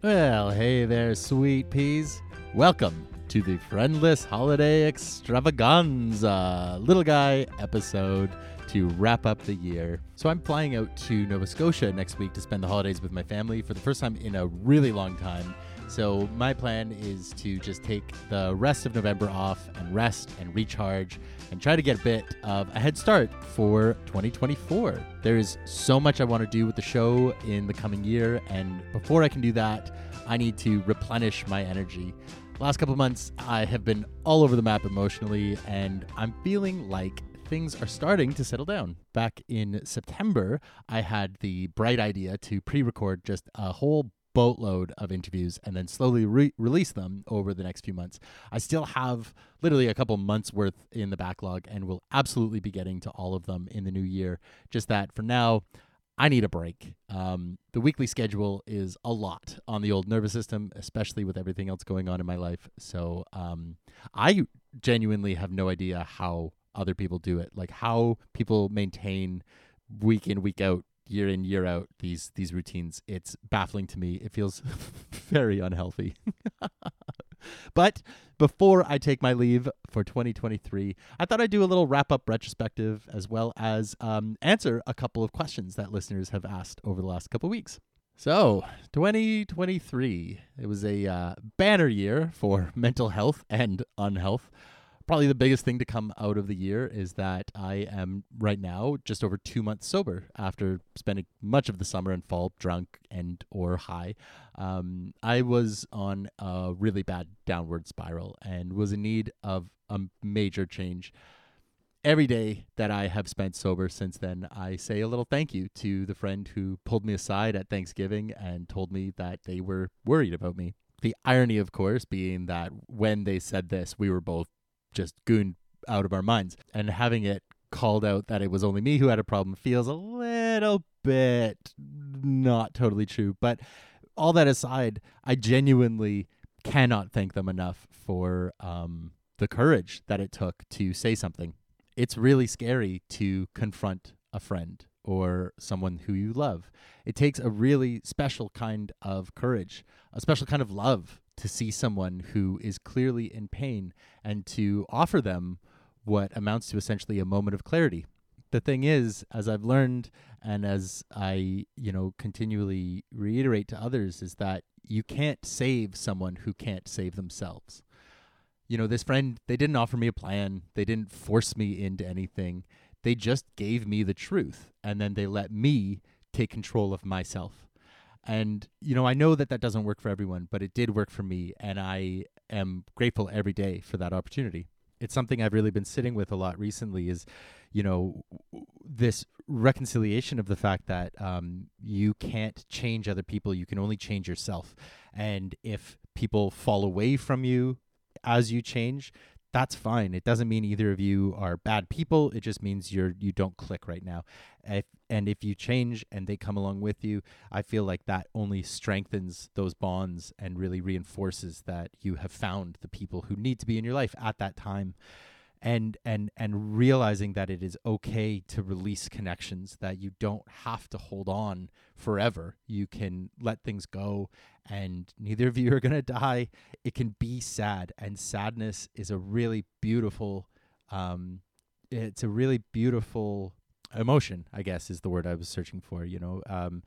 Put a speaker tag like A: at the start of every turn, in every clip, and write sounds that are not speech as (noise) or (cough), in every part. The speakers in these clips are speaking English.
A: Well, hey there, sweet peas. Welcome to the Friendless Holiday Extravaganza, Little Guy episode to wrap up the year. So, I'm flying out to Nova Scotia next week to spend the holidays with my family for the first time in a really long time. So, my plan is to just take the rest of November off and rest and recharge and try to get a bit of a head start for 2024. There is so much I want to do with the show in the coming year, and before I can do that, I need to replenish my energy. Last couple months, I have been all over the map emotionally, and I'm feeling like things are starting to settle down. Back in September, I had the bright idea to pre record just a whole boatload of interviews and then slowly re- release them over the next few months. I still have literally a couple months worth in the backlog and will absolutely be getting to all of them in the new year. Just that for now, I need a break. Um, the weekly schedule is a lot on the old nervous system, especially with everything else going on in my life. So um, I genuinely have no idea how other people do it, like how people maintain week in, week out year in year out these these routines. It's baffling to me. It feels (laughs) very unhealthy. (laughs) But before i take my leave for 2023 i thought i'd do a little wrap up retrospective as well as um, answer a couple of questions that listeners have asked over the last couple of weeks. So 2023 it was a uh, banner year for (laughs) mental health and unhealth probably the biggest thing to come out of the year is that I am right now just over two months sober after spending much of the summer and fall drunk and or high. Um, I was on a really bad downward spiral and was in need of a major change. Every day that I have spent sober since then, I say a little thank you to the friend who pulled me aside at Thanksgiving and told me that they were worried about me. The irony, of course, being that when they said this, we were both just gooned out of our minds. And having it called out that it was only me who had a problem feels a little bit not totally true. But all that aside, I genuinely cannot thank them enough for um, the courage that it took to say something. It's really scary to confront a friend or someone who you love. It takes a really special kind of courage, a special kind of love to see someone who is clearly in pain and to offer them what amounts to essentially a moment of clarity. The thing is, as I've learned and as I, you know, continually reiterate to others is that you can't save someone who can't save themselves. You know, this friend, they didn't offer me a plan. They didn't force me into anything. They just gave me the truth and then they let me take control of myself. And, you know, I know that that doesn't work for everyone, but it did work for me. And I am grateful every day for that opportunity. It's something I've really been sitting with a lot recently is, you know, this reconciliation of the fact that um, you can't change other people. You can only change yourself. And if people fall away from you as you change, that's fine. It doesn't mean either of you are bad people. It just means you're you don't click right now. If, and if you change and they come along with you, I feel like that only strengthens those bonds and really reinforces that you have found the people who need to be in your life at that time and and and realizing that it is okay to release connections that you don't have to hold on forever. You can let things go and neither of you are going (laughs) to die. It can be sad and sadness is a really beautiful um it's a really beautiful emotion i guess is the word i was searching for you know? Um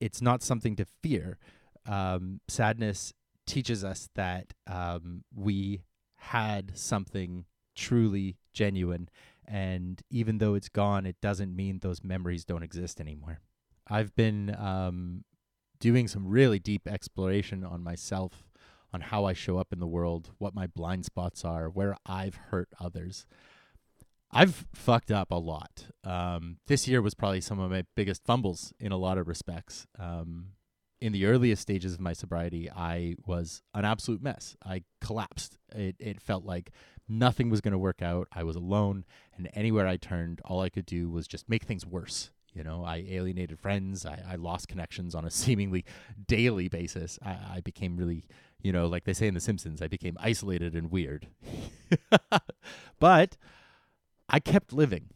A: it's not something to fear. Um sadness teaches us that um we had something truly genuine. And even though it's gone, it doesn't mean those memories don't exist anymore. I've been um, doing some really deep exploration on myself, on how I show up in the world, what my blind spots are, where I've hurt others. I've fucked up a lot. Um, this year was probably some of my biggest fumbles in a lot of respects. Um, in the earliest stages of my sobriety, I was an absolute mess. I collapsed. It it felt like nothing was going to work out. I was alone, and anywhere I turned, all I could do was just make things worse. You know, I alienated friends. I, I lost connections on a (laughs) seemingly daily basis. I, I became really, you know, like they say in The Simpsons, I became isolated and weird. (laughs) but I kept living,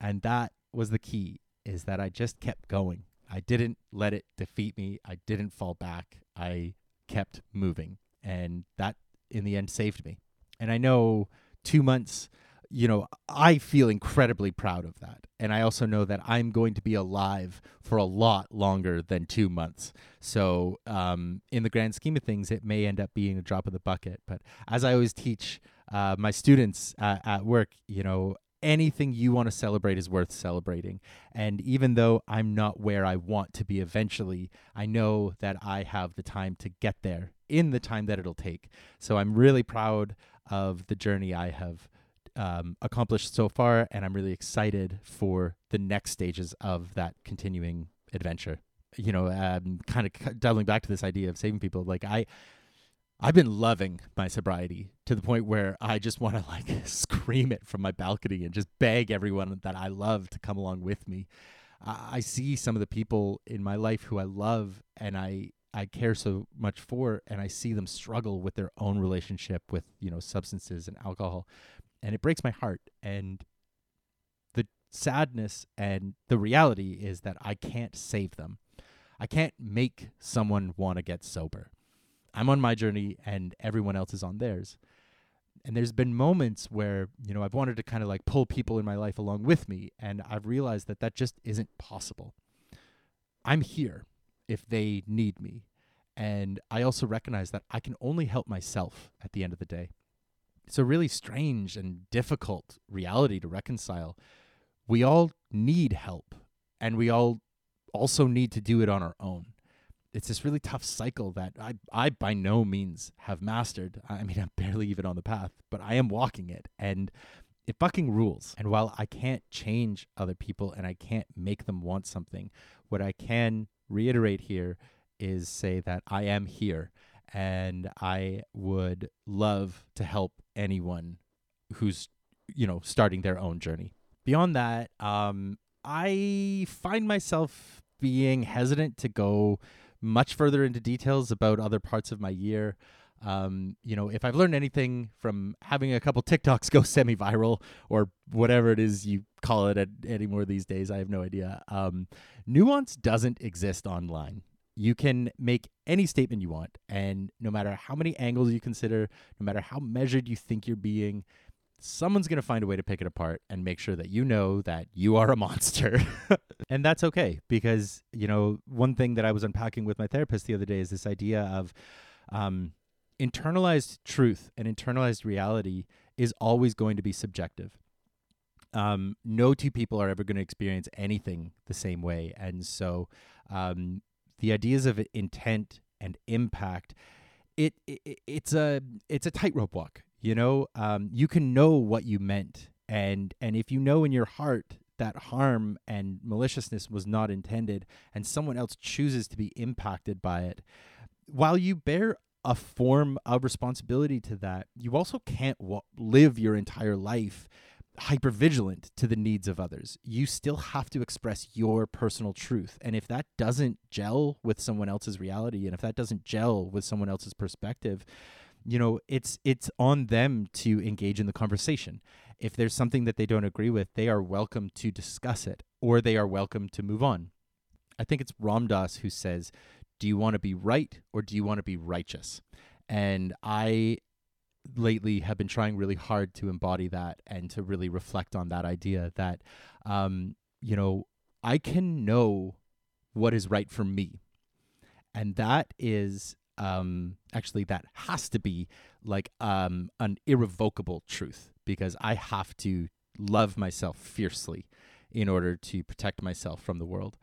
A: and that was the key. Is that I just kept going. I didn't let it defeat me. I didn't fall back. I kept moving. And that in the end saved me. And I know two months, you know, I feel incredibly proud of that. And I also know that I'm going to be alive for a lot longer than two months. So, um, in the grand scheme of things, it may end up being a drop in the bucket. But as I always teach uh, my students uh, at work, you know, anything you want to celebrate is worth celebrating. And even though I'm not where I want to be eventually, I know that I have the time to get there in the time that it'll take. So I'm really proud of the journey I have um, accomplished so far, and I'm really excited for the next stages of that continuing adventure. You know, um, kind of doubling back to this idea of saving people. Like I, I've been loving my sobriety to the point where I just want to (laughs) like scream it from my balcony and just beg everyone that I love to come along with me. I see some of the people in my life who I love and I I care so much for and I see them struggle with their own relationship with, you know, substances and alcohol and it breaks my heart and the sadness and the reality is that I can't save them. I can't make someone want to get sober. I'm on my journey and everyone else is on theirs. And there's been moments where, you know, I've wanted to kind of like pull people in my life along with me. And I've realized that that just isn't possible. I'm here if they need me. And I also recognize that I can only help myself at the end of the day. It's a really strange and difficult reality to reconcile. We all need help, and we all also need to do it on our own it's this really tough cycle that I I by no means have mastered. I mean, (laughs) I'm barely even on the path, but I am walking it and it fucking rules. And while I can't change other people and I can't make them want something, what I can reiterate here is say that I am here and I would love to help anyone who's you know starting their own journey. Beyond that, um I find myself being hesitant to go much further into details about other parts of my year. Um, you know, if I've learned anything from having a couple TikToks (laughs) go semi-viral or whatever it is you call it at, anymore these days, I have no idea. Um, nuance doesn't exist online. You can make any statement you want, and no matter how many angles you consider, no matter how measured you think you're being, someone's going to find a way to pick it apart and make sure that you know that you are a monster. (laughs) and that's okay because, you know, one thing that I was unpacking with my therapist the other day is this idea of um, internalized truth and internalized reality is always going to be subjective. Um, no two people are ever going to experience anything the same way. And so um, the ideas of intent and impact it, it it's a it's a tightrope walk you know, um, you can know what you meant, and and if you know in your heart that harm and maliciousness was not intended, and someone else chooses to be impacted by it, while you bear a form of responsibility to that, you also can't w- live your entire life hyper vigilant to the needs of others. You still have to express your personal truth. And if that doesn't gel with someone else's reality and if that doesn't gel with someone else's perspective, you know it's it's on them to engage in the conversation. If there's something that they don't agree with they are welcome to discuss it or they are welcome to move on. I think it's ram dass who says do you want to be right or do you want to be righteous? And i lately have been trying really hard to embody that and to really reflect on that idea that um you know i can know what is right for me. And that is um actually that has to be like um an irrevocable truth because I have to love myself fiercely in order to protect myself from the world.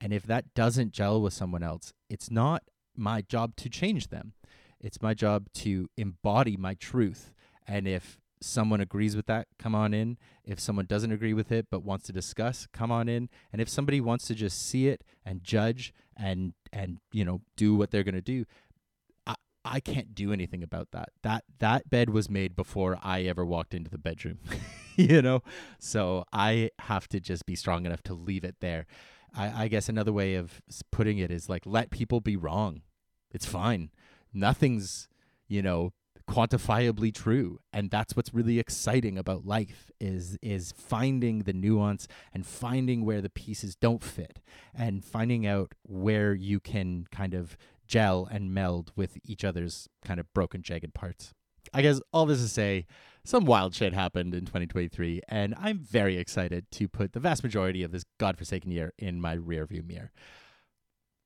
A: And if that doesn't gel with someone else, it's not my job to change them. It's my job to embody my truth. And if someone agrees with that, come on in. If someone doesn't agree with it but wants to discuss, come on in. And if somebody wants to just see it and judge and and you know do what they're going to do, I can't do anything about that. That that bed was made before I ever walked into the bedroom. (laughs) you know? So I have to just be strong enough to leave it there. I, I guess another way of putting it is like let people be wrong. It's fine. Nothing's, you know, quantifiably true and that's what's really exciting about life is is finding the nuance and finding where the pieces don't fit and finding out where you can kind of gel and meld with each other's kind of broken, jagged parts. I guess all this to say, some wild shit happened in 2023, and I'm very excited to put the vast majority of this godforsaken year in my rearview mirror.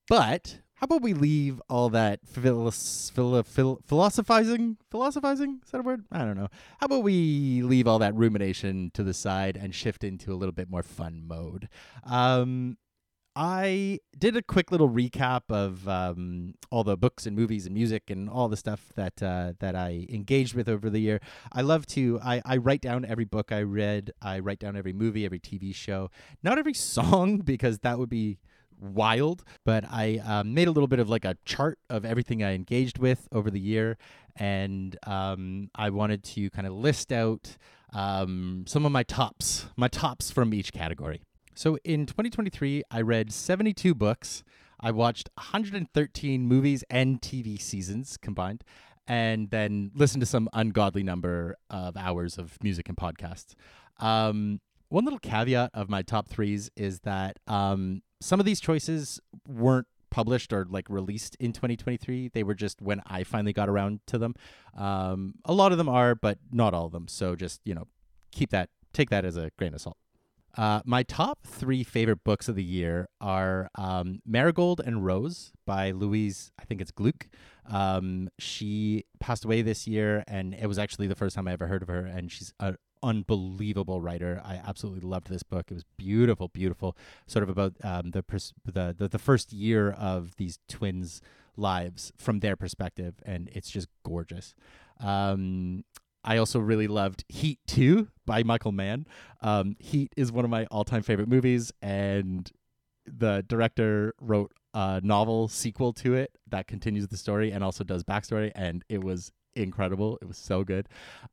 A: But how about we leave all that philos- philo- phil- philosophizing? Philosophizing? Is that a word? I don't know. How about we leave all that rumination to the side and shift into a little bit more fun mode? Um, I did a quick little recap of um, all the books and movies and music and all the stuff that uh, that I engaged with over the year. I love to I, I write down every book I read. I write down every movie, every TV show. Not every (laughs) song because that would be wild. But I um, made a little bit of like a chart of everything I engaged with over the year, and um, I wanted to kind of list out um, some of my tops, my tops from each category. So in 2023, I read 72 books. I watched 113 movies and TV seasons combined, and then listened to some ungodly number of hours of music and podcasts. Um, one little caveat of my top threes is that um, some of these choices weren't published or like released in 2023. They were just when I finally got around to them. Um, a lot of them are, but not all of them. So just you know, keep that, take that as a grain of salt. Uh, my top three favorite books of the year are um, Marigold and Rose by Louise, I think it's Glück. Um, she passed away this year, and it was actually the first time I ever heard of her, and she's an unbelievable writer. I absolutely loved this book. It was beautiful, beautiful, sort of about um, the, pers- the, the the first year of these twins' lives from their perspective, and it's just gorgeous. Um, I also really loved Heat 2 by Michael Mann. Um, Heat is one of my all time favorite movies, and the director wrote a novel sequel to it that continues the story and also does backstory, and it was incredible. It was so good.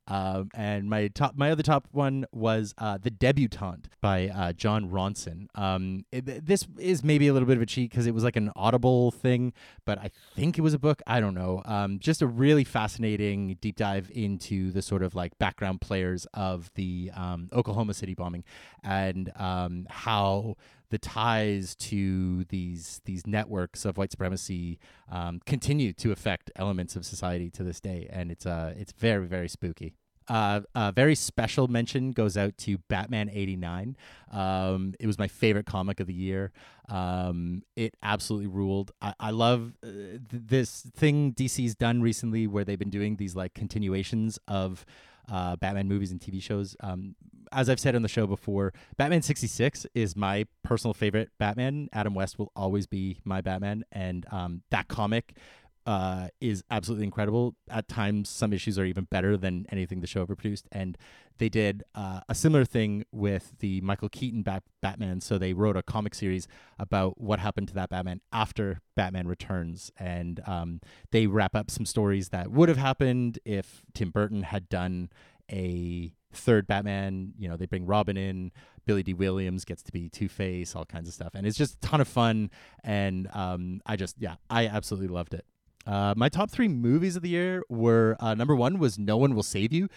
A: Um, and my top, my other top one was uh, The Debutante by uh, Jon Ronson. Um, it, this is maybe a little bit of a cheat because it was like an Audible thing, but I think it was a book. I don't know. Um, just a really fascinating deep dive into the sort of like background players of the um, Oklahoma City bombing and um, how the ties to these these networks of white supremacy um, continue to affect elements of society to this day, and it's uh it's very very spooky. Uh, a very special mention goes out to Batman 89. Um, it was my favorite comic of the year. Um, it absolutely ruled. I, I love uh, th- this thing DC's done recently where they've been doing these like continuations of uh, Batman movies and TV shows. Um, as I've said on the show before, Batman 66 is my personal favorite Batman. Adam West will always be my Batman. And um, that comic uh, is absolutely incredible. At times, some issues are even better than anything the show ever produced. And they did uh, a similar thing with the Michael Keaton Bat- Batman. So they wrote a comic series about what happened to that Batman after Batman Returns. And um, they wrap up some stories that would have happened if Tim Burton had done a third Batman. You know, they bring Robin in. Billy Dee Williams gets to be Two Face, all kinds of stuff, and it's just a ton of fun. And um, I just, yeah, I absolutely loved it. Uh, my top three movies of the year were uh, number one was No One Will Save You.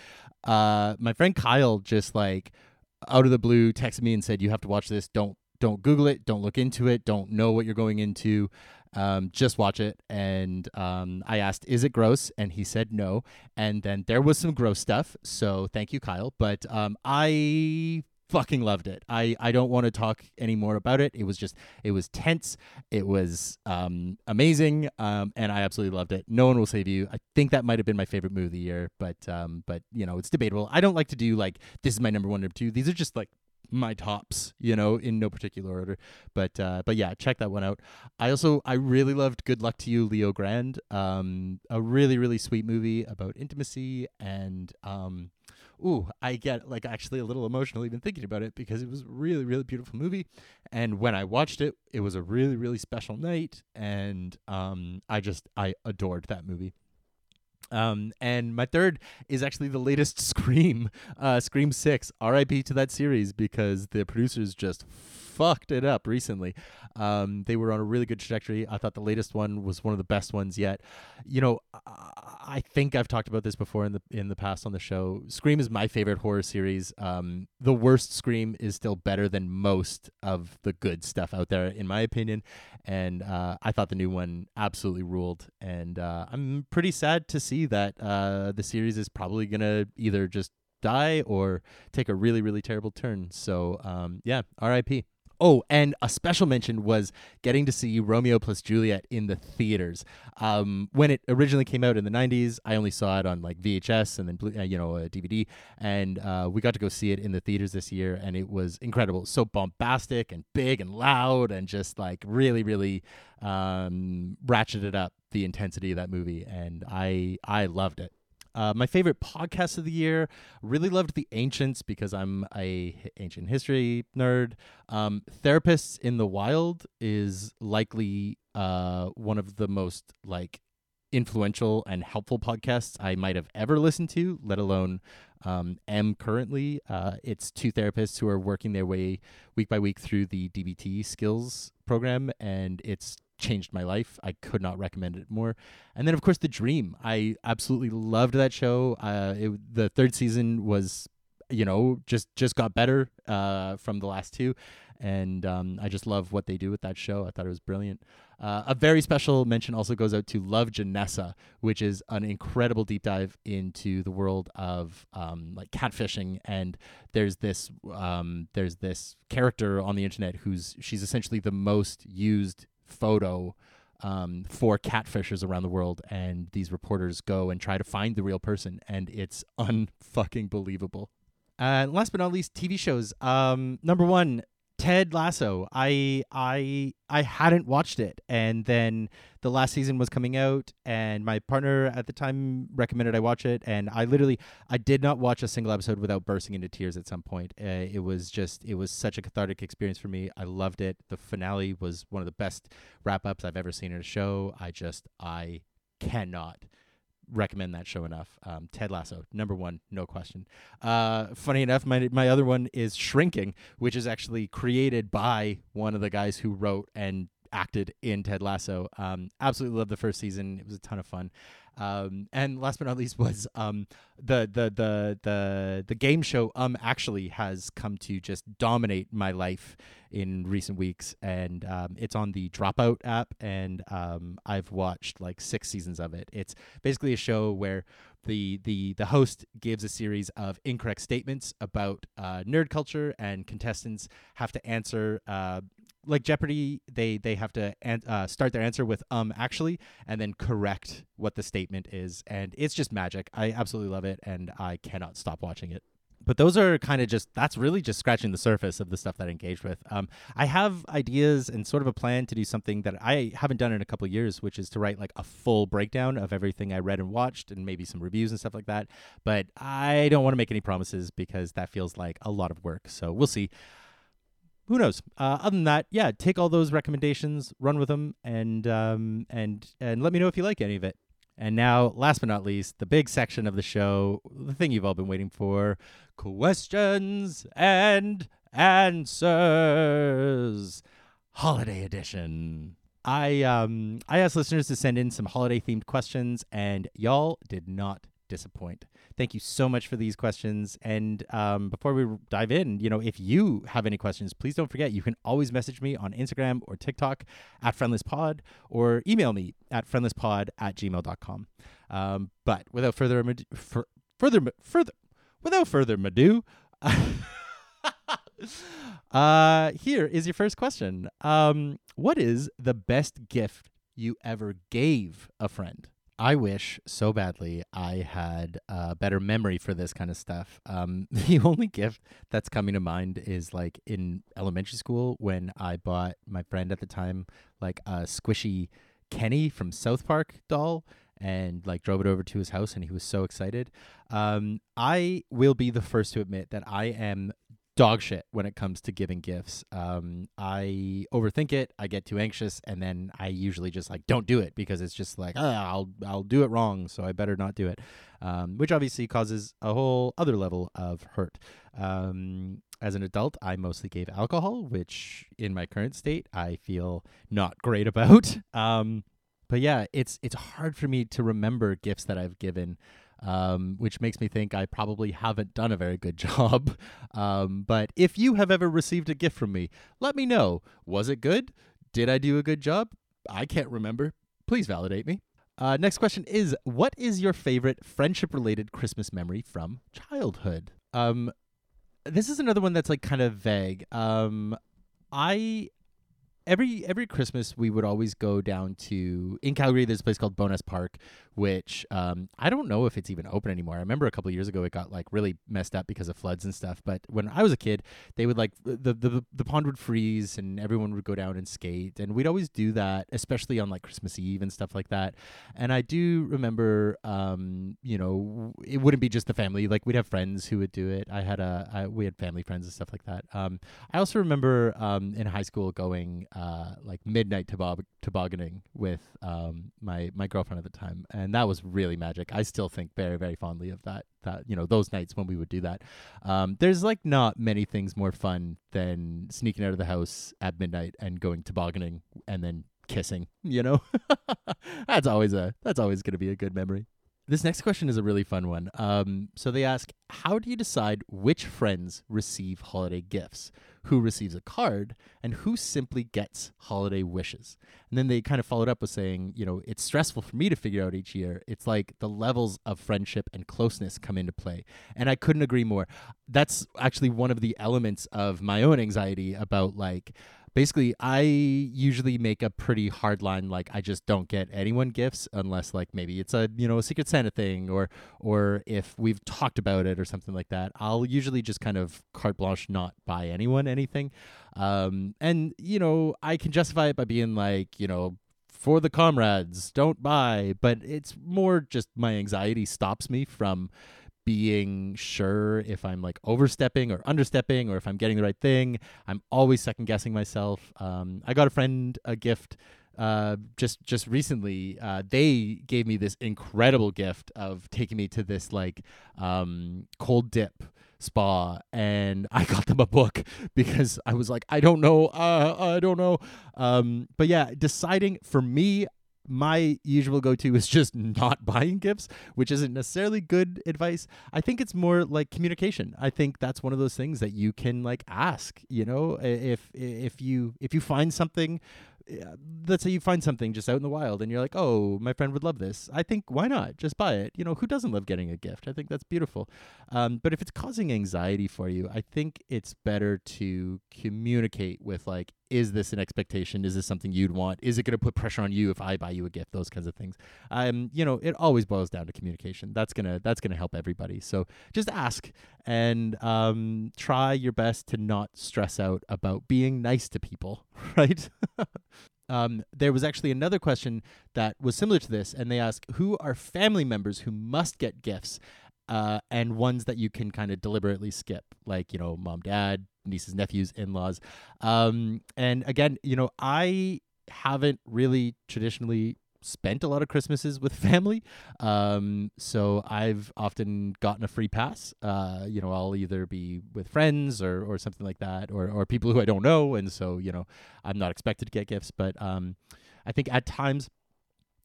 A: Uh, my friend Kyle just like out of the blue texted me and said, "You have to watch this. Don't don't Google it. Don't look into it. Don't know what you're going into. Um, just watch it." And um, I asked, "Is it gross?" And he said no. And then there was some gross stuff. So thank you, Kyle. But um, I fucking loved it. I, I don't want to talk anymore about it. It was just it was tense. It was um, amazing. Um, and I absolutely loved it. No one will save you. I think that might have been my favorite movie of the year, but um, but you know it's debatable. I don't like to do like this is my number one, number two. These are just like my tops, you know, in no particular order. But uh, but yeah, check that one out. I also I really loved Good Luck to You, Leo Grande. Um, a really really sweet movie about intimacy and um, ooh, I get like actually a little emotional even thinking about it because it was really, really beautiful movie. And when I watched it, it was a really, really special night. And um, I just, I adored that movie. Um, and my third is actually the latest (laughs) Scream, uh, Scream 6. RIP to that series because the producers just fucked it up recently. Um, they were on a really good trajectory. I thought the latest one was one of the best ones yet. You know, I think I've talked about this before in the in the past on the show. Scream is my favorite horror series. Um, the worst Scream is still better than most of the good stuff out there, in my opinion. And uh, I thought the new one absolutely ruled. And uh, I'm pretty sad to see that uh, the series is probably gonna either just die or take a really really terrible turn. So um, yeah, R.I.P. Oh, and a special mention was getting to see Romeo plus Juliet in the theaters. Um, when it originally came out in the '90s, I only saw it on like VHS and then uh, you know a DVD, and uh, we got to go see it in the theaters this year, and it was incredible. So bombastic and big and loud, and just like really, really um, ratcheted up the intensity of that movie, and I I loved it. Uh, my favorite podcast of the year. Really loved The Ancients because I'm a ancient history nerd. Um, Therapists in the Wild is likely uh, one of the most like influential and helpful podcasts I might have ever listened to, let alone um, am currently. Uh, it's two therapists who are working their way week by week through the DBT skills program, and it's changed my life. I could not recommend it more. And then, of course, The Dream. I absolutely loved that show. Uh, it, the third season was, you know, just just got better uh, from the last two, and um, I just love what they do with that show. I thought it was brilliant. Uh, a very special mention also goes out to Love Janessa, which is an incredible deep dive into the world of um, like catfishing. And there's this um, there's this character on the internet who's she's essentially the most used photo um, for catfishers around the world, and these reporters go and try to find the real person, and it's (laughs) unfucking believable. And last but not least, TV shows. Um, number one, Ted Lasso. I I I hadn't watched it, and then the last season was coming out, and my partner at the time recommended I watch it, and I literally I did not watch a single episode without bursting into tears at some point. Uh, it was just it was such a cathartic experience for me. I loved it. The finale was one of the best wrap ups I've ever seen in a show. I just I cannot recommend that show enough. Um, Ted Lasso, number one, no question. Uh, funny enough, my my other one is Shrinking, which is actually created by one of the guys who wrote and acted in Ted Lasso. Um, absolutely loved the first season. It was a ton of fun. Um, and last but not least was um, the, the the the the game show um actually has come to just dominate my life in recent weeks, and um, it's on the Dropout app, and um, I've watched like six seasons of it. It's basically a show where the the the host gives a series of incorrect statements about uh, nerd culture, and contestants have to answer uh, like Jeopardy, they they have to an- uh, start their answer with um actually, and then correct what the statement is, and it's just magic. I absolutely love it, and I cannot stop watching it. But those are kind of just that's really just scratching the surface of the stuff that I engaged with. Um, I have ideas and sort of a plan to do something that I haven't done in a couple years, which is to write like a full breakdown of everything I read and watched, and maybe some reviews and stuff like that. But I don't want to make any promises because that feels like a lot of work. So we'll see who knows? Uh, other than that, yeah, take all those recommendations, run with them, and um, and and let me know if you like any of it. And now, last but not least, the big section of the show, the thing you've all been waiting for: questions and answers, holiday edition. I um I asked listeners to send in some holiday themed questions, and y'all did not disappoint. Thank you so much for these questions. And um, before we dive in, you know, if you have any questions, please don't forget you can always message me on Instagram or TikTok at friendlesspod or email me at friendlesspod at gmail.com. Um, but without further ado, further further without further ado, (laughs) uh, here is your first question. Um, what is the best gift you ever gave a friend? I wish so badly I had a better memory for this kind of stuff. Um, (laughs) the only gift that's coming to mind is like in elementary school when I bought my friend at the time like a squishy Kenny from South Park doll and like drove it over to his house and he was so excited. Um, I will be the first to admit that I am dog shit when it comes to giving gifts. Um, I overthink it. I get too anxious, and then I usually just like don't do it because it's just like oh, I'll I'll do it wrong, so I better not do it. Um, which obviously causes a whole other level of hurt. Um, as an adult, I mostly gave alcohol, which in my current state, I feel not great about. (laughs) Um, but yeah, it's it's hard for me to remember gifts that I've given, um, which makes me think I probably haven't done a very good (laughs) job. Um, but if you have ever received a gift from me, let me know. Was it good? Did I do a good job? I can't remember. Please validate me. Uh, next question is What is your favorite friendship related Christmas memory from childhood? Um, this is another one that's like kind of vague. Um, I every every Christmas we would always go down to in Calgary. There's a place called Bowness Park, which um, I don't know if it's even open anymore. I remember a couple years ago it got like really messed up because of floods and stuff. But when I was a kid, they would like the the the pond would freeze and everyone would go down and skate, and we'd always do that, especially on like Christmas Eve and stuff like that. And I do remember, um, you know, it wouldn't be just the family; like we'd have friends who would do it. I had a I, we had family friends and stuff like that. Um, I also remember um, in high school going uh, like midnight tobog- tobogganing with um, my my girlfriend at the time, and that was really magic. I still think very very fondly of that that you know those nights when we would do that. Um, there's like not many things more fun than sneaking out of the house at midnight and going tobogganing and then kissing. You know, (laughs) that's always a that's always to be a good memory. This next question is a really fun one. Um, so they ask, how do you decide which friends receive holiday gifts? Who receives a card and who simply gets holiday wishes? And then they kind of followed up with saying, you know, it's stressful for me to figure out each year. It's like the levels of friendship and closeness come into play. And I couldn't agree more. That's actually one of the elements of my own anxiety about like, basically i usually make a pretty hard line like i just don't get anyone gifts unless like maybe it's a you know a secret santa thing or or if we've talked about it or something like that i'll usually just kind of carte blanche not buy anyone anything. Um and you know i can justify it by being like you know for the comrades don't buy but it's more just my anxiety stops me from being sure if I'm like overstepping or understepping or if I'm getting the right thing. I'm always second guessing myself. Um, I got a friend a gift uh, just just recently. Uh, they gave me this incredible gift of taking me to this like um, cold dip spa and I got them a book (laughs) because I was like I don't know uh, I don't know um, but yeah deciding for me my usual go to is just not (laughs) buying gifts, which isn't necessarily good advice. I think it's more like communication. I think that's one of those things that you can like ask, you know, if if you if you find something let's say you find something just out in the wild and you're like, oh, my friend would love this. I think why not? Just buy it. You know, who doesn't love getting a gift? I think that's beautiful. Um, but if it's causing anxiety for you, I think it's better to communicate with like, is this an expectation? Is this something you'd want? Is it going to put pressure on you if I buy you a gift? Those kinds of things. Um, you know, it always boils down to communication. That's gonna that's gonna help everybody. So just ask and um, try your best to not stress out about being nice to people. (laughs) Right. (laughs) um, there was actually another question that was similar to this, and they ask, "Who are family members who must get gifts?" Uh, and ones that you can kind of deliberately skip, like you know, mom, dad, nieces, nephews, in-laws. Um, and again, you know, I haven't really traditionally spent a lot of Christmases with (laughs) family. Um, so I've often gotten a free pass. Uh, you know, I'll either be with friends or, or something like that, or, or people who I don't know. And so, you know, I'm not expected to get gifts. But um, I think at times,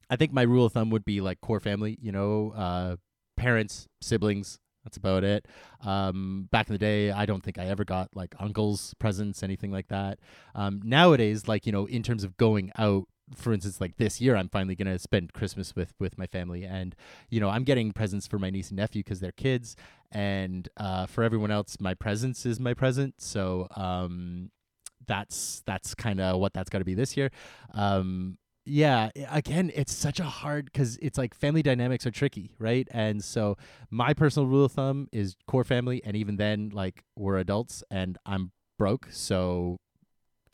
A: I think my rule of thumb would be like core family, you know, uh, parents, siblings, that's about it. Um, back in the day, I don't think I ever got like uncles presents, anything like that. Um, nowadays, like you know, in terms of going out, for instance, like this year, I'm finally gonna spend Christmas with with my family, and you know, I'm getting presents for my niece and nephew because they're kids, and uh, for everyone else, my presence is my present. So um, that's that's kind of what that's got to be this year. Um, yeah again it's such a hard because it's like family dynamics are tricky right and so my personal rule of thumb is core family and even then like we're adults and i'm broke so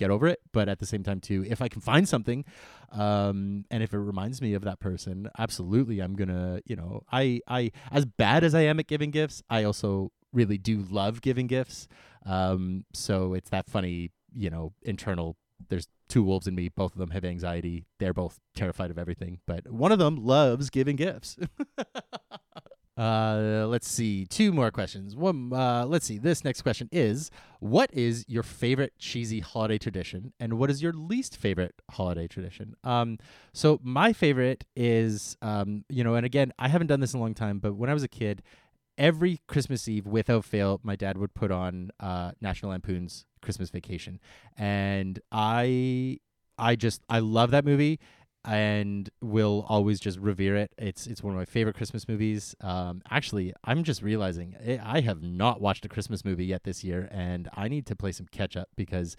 A: get over it. But at the same time, too, if I can find something, um, and if it reminds me of that person, absolutely, I'm gonna, you know, I, I, as bad as I am at giving gifts, I also really do love giving gifts. Um, so it's that funny, you know, internal. There's two wolves in me. Both of them have anxiety. They're both terrified of everything, but one of them loves giving gifts. (laughs) Uh, let's see. Two more questions. One. Uh, let's see. This next question is: What is your favorite cheesy holiday tradition, and what is your least favorite holiday tradition? Um, so my favorite is, um, you know, and again, I haven't done this in a long time, but when I was a kid, every Christmas Eve, without fail, my dad would put on uh, National Lampoon's Christmas Vacation, and I, I just I love that movie and will always just revere it. It's it's one of my favorite Christmas movies. Um, actually, I'm just realizing eh, I have not watched a Christmas movie yet this year, and I need to play some catch up because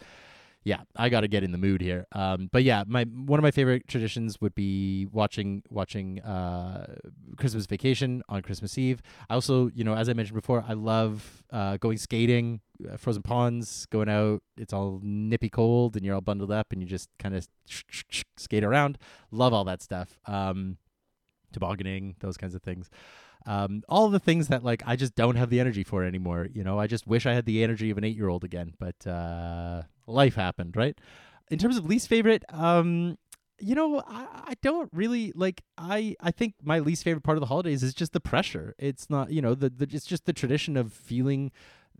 A: yeah, I got to get in the mood here. Um, but yeah, my one of my favorite traditions would be watching watching uh, Christmas Vacation on Christmas Eve. I also, you know, as I mentioned before, I love uh, going skating, uh, frozen ponds, going out. It's all nippy cold, and you're all bundled up, and you just kind of skate around. Love all that stuff. Um, tobogganing, those kinds of things um, all the things that like I just don't have the energy for anymore. You know, I just wish I had the energy of an eight year old again, but uh, life happened, right? In terms of least favorite, um, you know, I, I don't really like. I I think my least favorite part of the holidays is just the pressure. It's not, you know, the, the it's just the tradition of feeling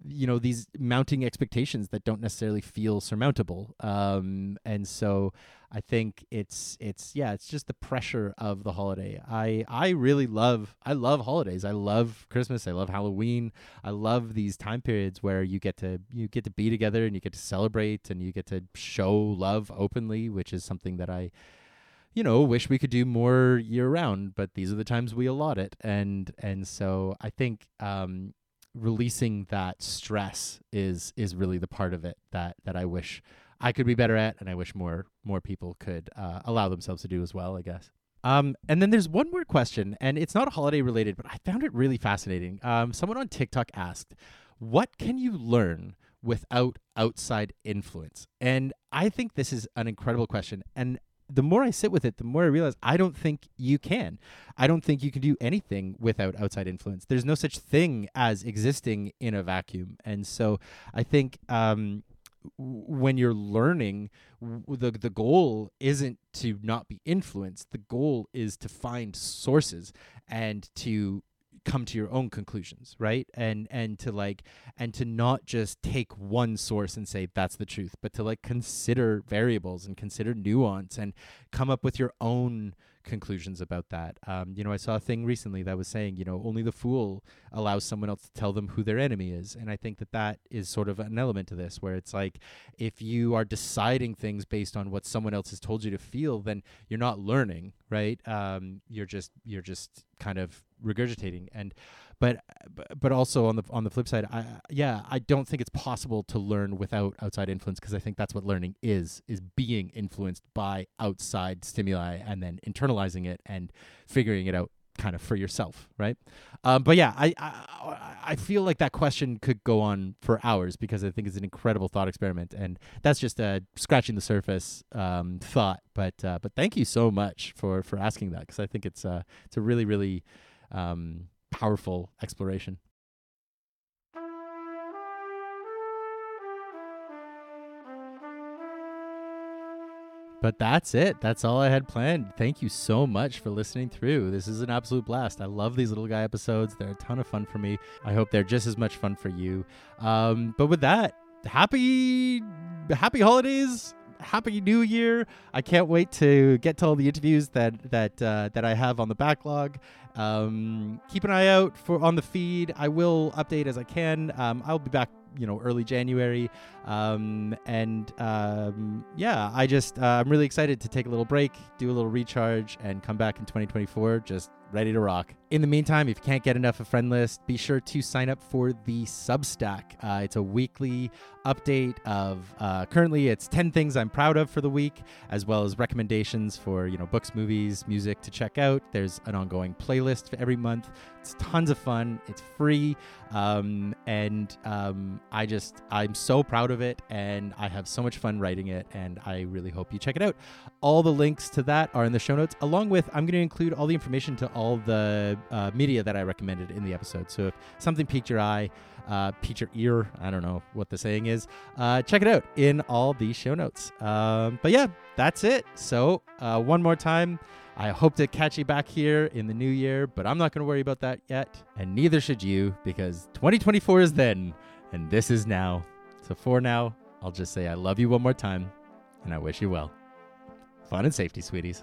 A: you know these mounting expectations that don't necessarily feel surmountable. Um and so i think it's it's yeah it's just the pressure of the holiday. I i really love i love holidays. I love christmas. I love halloween. I love these time periods where you get to you get to be together and you get to celebrate and you get to show love openly which is something that i you know wish we could do more year round but these are the times we allot it. And and so i think um releasing that stress is is really the part of it that that I wish I could be better at, and I wish more more people could uh, allow themselves to do as well. I guess. Um, and then there's one more question, and it's not holiday related, but I found it really fascinating. Um, someone on TikTok asked, "What can you learn without outside influence?" And I think this is an incredible question, and the more I sit with it, the more I realize I don't think you can. I don't think you can do anything without outside influence. There's no such thing as existing in a vacuum. And so I think um, when you're learning, the the goal isn't to not be influenced. The goal is to find sources and to come to your own conclusions right? And and to like and to not just take one source and say that's the truth but to like consider variables and consider nuance and come up with your own conclusions about that. Um, you know, I saw a thing recently that was saying, you know, only the fool allows someone else to tell them who their enemy is, and I think that that is sort of an element to this, where it's like if you are deciding things based on what someone else has told you to feel, then you're not learning, right? Um, you're just you're just kind of regurgitating and but but also on the on the flip side i yeah i don't think it's possible to learn without outside influence because i think that's what learning is is being influenced by outside stimuli and then internalizing it and figuring it out kind of for yourself right? Um, but yeah I, I i feel like that question could go on for hours because i think it's an incredible thought experiment and that's just a scratching the surface um, thought. But uh, but thank you so much for for asking that because i think it's uh it's a really really um, powerful exploration. But that's it. That's all I had planned. Thank you so much for listening through. This is an absolute blast. I love these little guy episodes. They're a ton of fun for me. I hope they're just as much fun for you. Um, but with that, happy happy holidays happy new year. I can't wait to get to all the interviews that that uh, that i have on the backlog. Um, keep an eye out for on the feed. I will update as i can. Um, i'll be back you know early January, um, and um, yeah, I just uh, I'm really excited to take a little break, do a little recharge, and come back in 2024 just ready to rock. In the meantime, if you can't get enough of Friendless, be sure to sign up for the Substack. Uh, it's a weekly update of uh, currently it's 10 things I'm proud of for the week, as well as recommendations for you know books, movies, music to check out. There's an ongoing playlist for every month. It's tons of fun. It's free, um, and um, I just I'm so proud of it, and I have so much fun writing it, and I really hope you check it out. All the links to that are in the show notes, along with I'm going to include all the information to all all the uh, media that I recommended in the episode. So if something piqued your eye, uh, piqued your ear, I don't know what the saying is, uh, check it out in all the show notes. Um, but yeah, that's it. So uh, one more time. I hope to catch you back here in the new year, but I'm not going to worry about that yet. And neither should you because 2024 is then and this is now. So for now, I'll just say I love you one more time and I wish you well. Fun and safety, sweeties.